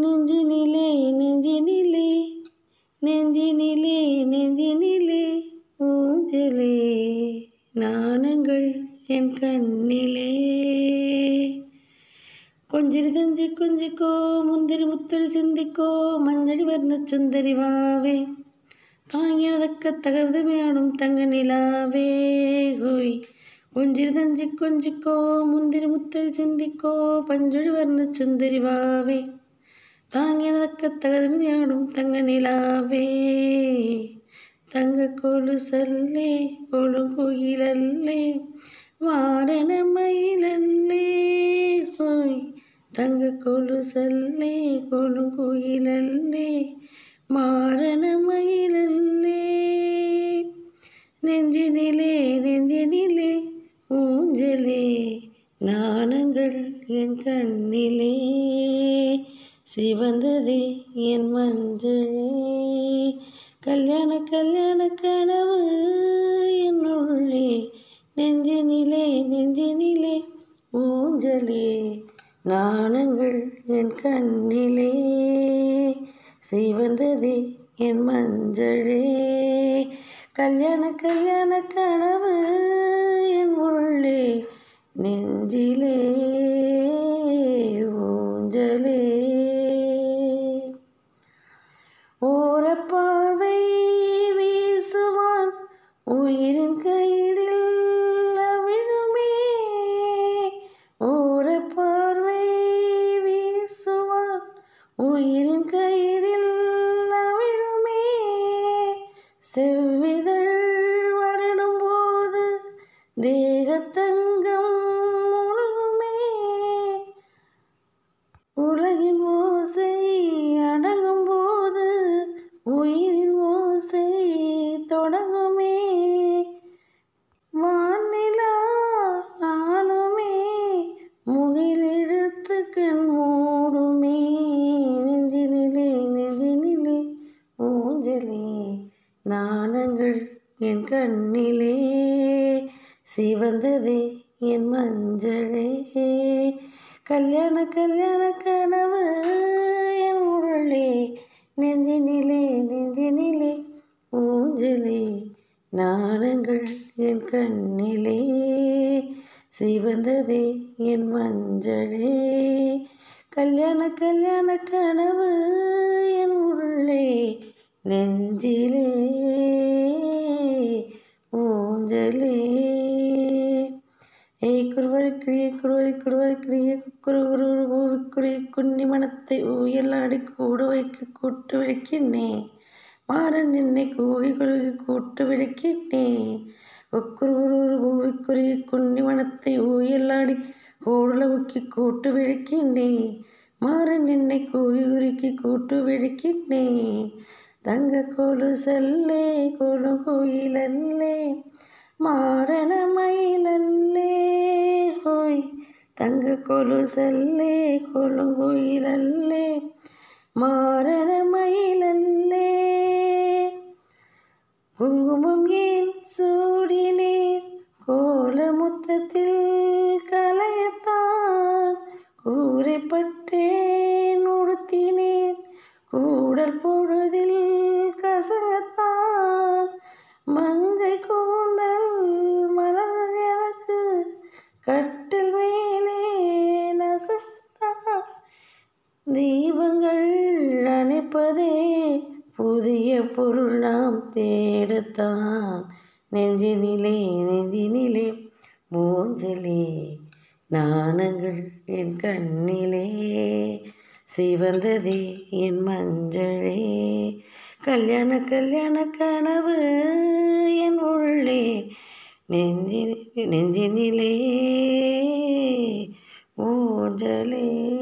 நெஞ்சினிலே நெஞ்சினிலே நெஞ்சினிலே நெஞ்சினிலே ஊஞ்சலே நாணங்கள் என் கண்ணிலே. கொஞ்சிரி தஞ்சி குஞ்சிக்கோ முந்திரி முத்தடி சிந்திக்கோ மஞ்சள் வர்ண சுந்தரி வாவே. தாங்கினதக்க தகவது மேடும் தங்க நிலாவே. ஹோய் கொஞ்சிரி தஞ்சி கொஞ்சிக்கோ முந்திரி முத்தடி சிந்திக்கோ பஞ்சொழி வர்ண சுந்தரி வாவே. தாங்கினதக்க தகவதுமையாடும் தங்க நிலாவே. தங்க கொழு சல்லே கொழு கொழுங்குயிலல்லே வாரண மயிலல்லே. ஹோய் தங்க கொழு சல்லே கொழு கொழுங்குயிலல்லே மாரண மயிலல்லே. நெஞ்சினிலே நெஞ்சினிலே ஊஞ்சலே நாணங்கள் என் கண்ணிலே. சிவந்ததே என் மஞ்சளே. கல்யாண கல்யாண கனவு என்னுள்ளே நெஞ்சினிலே நெஞ்சினிலே ஊஞ்சலே. நாணங்கள் என் கண்ணிலே. சிவந்ததே என் மஞ்சளே. கல்யாண கல்யாண கனவு என் உள்ளே. நெஞ்சிலே ஓரப்பார்வை வீசுவான். உயிரின் கையிலில் விழுமே ஓரப்பார்வை வீசுவான். உயிரின் கயிறில் விழுமே செவ்விதழ் வருடும் போது தேகத்தங்கம் உலகின் கண்ணிலே சிவந்ததே என் மஞ்சளே. கல்யாண கல்யாண கனவு என் உள்ளே நெஞ்சினிலே நெஞ்சினிலே ஊஞ்சலே. நாணங்கள் என் கண்ணிலே சிவந்ததே என் மஞ்சளே. கல்யாண கல்யாண கனவு என் உள்ளே நெஞ்சிலே ஊஞ்சலே ஏய் குருவருக்குரிய கிளிய குருவரி குருவரி குரு குரு கூவிக்குறி குன்னி மனத்தை ஊயலாடி கூடு வைக்க கூட்டு விளக்கினே மாறன் நின்னை கூவி குருவி கூட்டு விளக்கினே ஒக்குரு குரு கூவிக்குறி குன்னி மனத்தை ஊயலாடி கூடல உக்கி கூட்டு விளக்கினே மாறன் நின்னை கூவி குறுக்கி கூட்டு விளக்கினே தங்க கோலு செல்லே கோலு கோயிலல்லே. மாரண மயிலல்லே ஹோய் தங்க கொலுசல்லே கொழுங்குயிலல்லே. மாரண மயிலல்லே குங்குமம் ஏன் சூடினேன் கோலமுத்தத்தில் கலையத்தான் கூரைப்பட்டேன் உடுத்தினேன் கூடல் பொழுதில் இருப்பதே புதிய பொருள் நாம் தேடத்தான். நெஞ்சினிலே நெஞ்சினிலே மூஞ்சிலே நாணங்கள் என் கண்ணிலே. சிவந்ததே என் மஞ்சளே கல்யாண கல்யாண கனவு என் உள்ளே. நெஞ்சினிலே நெஞ்சினிலே ஊஞ்சலே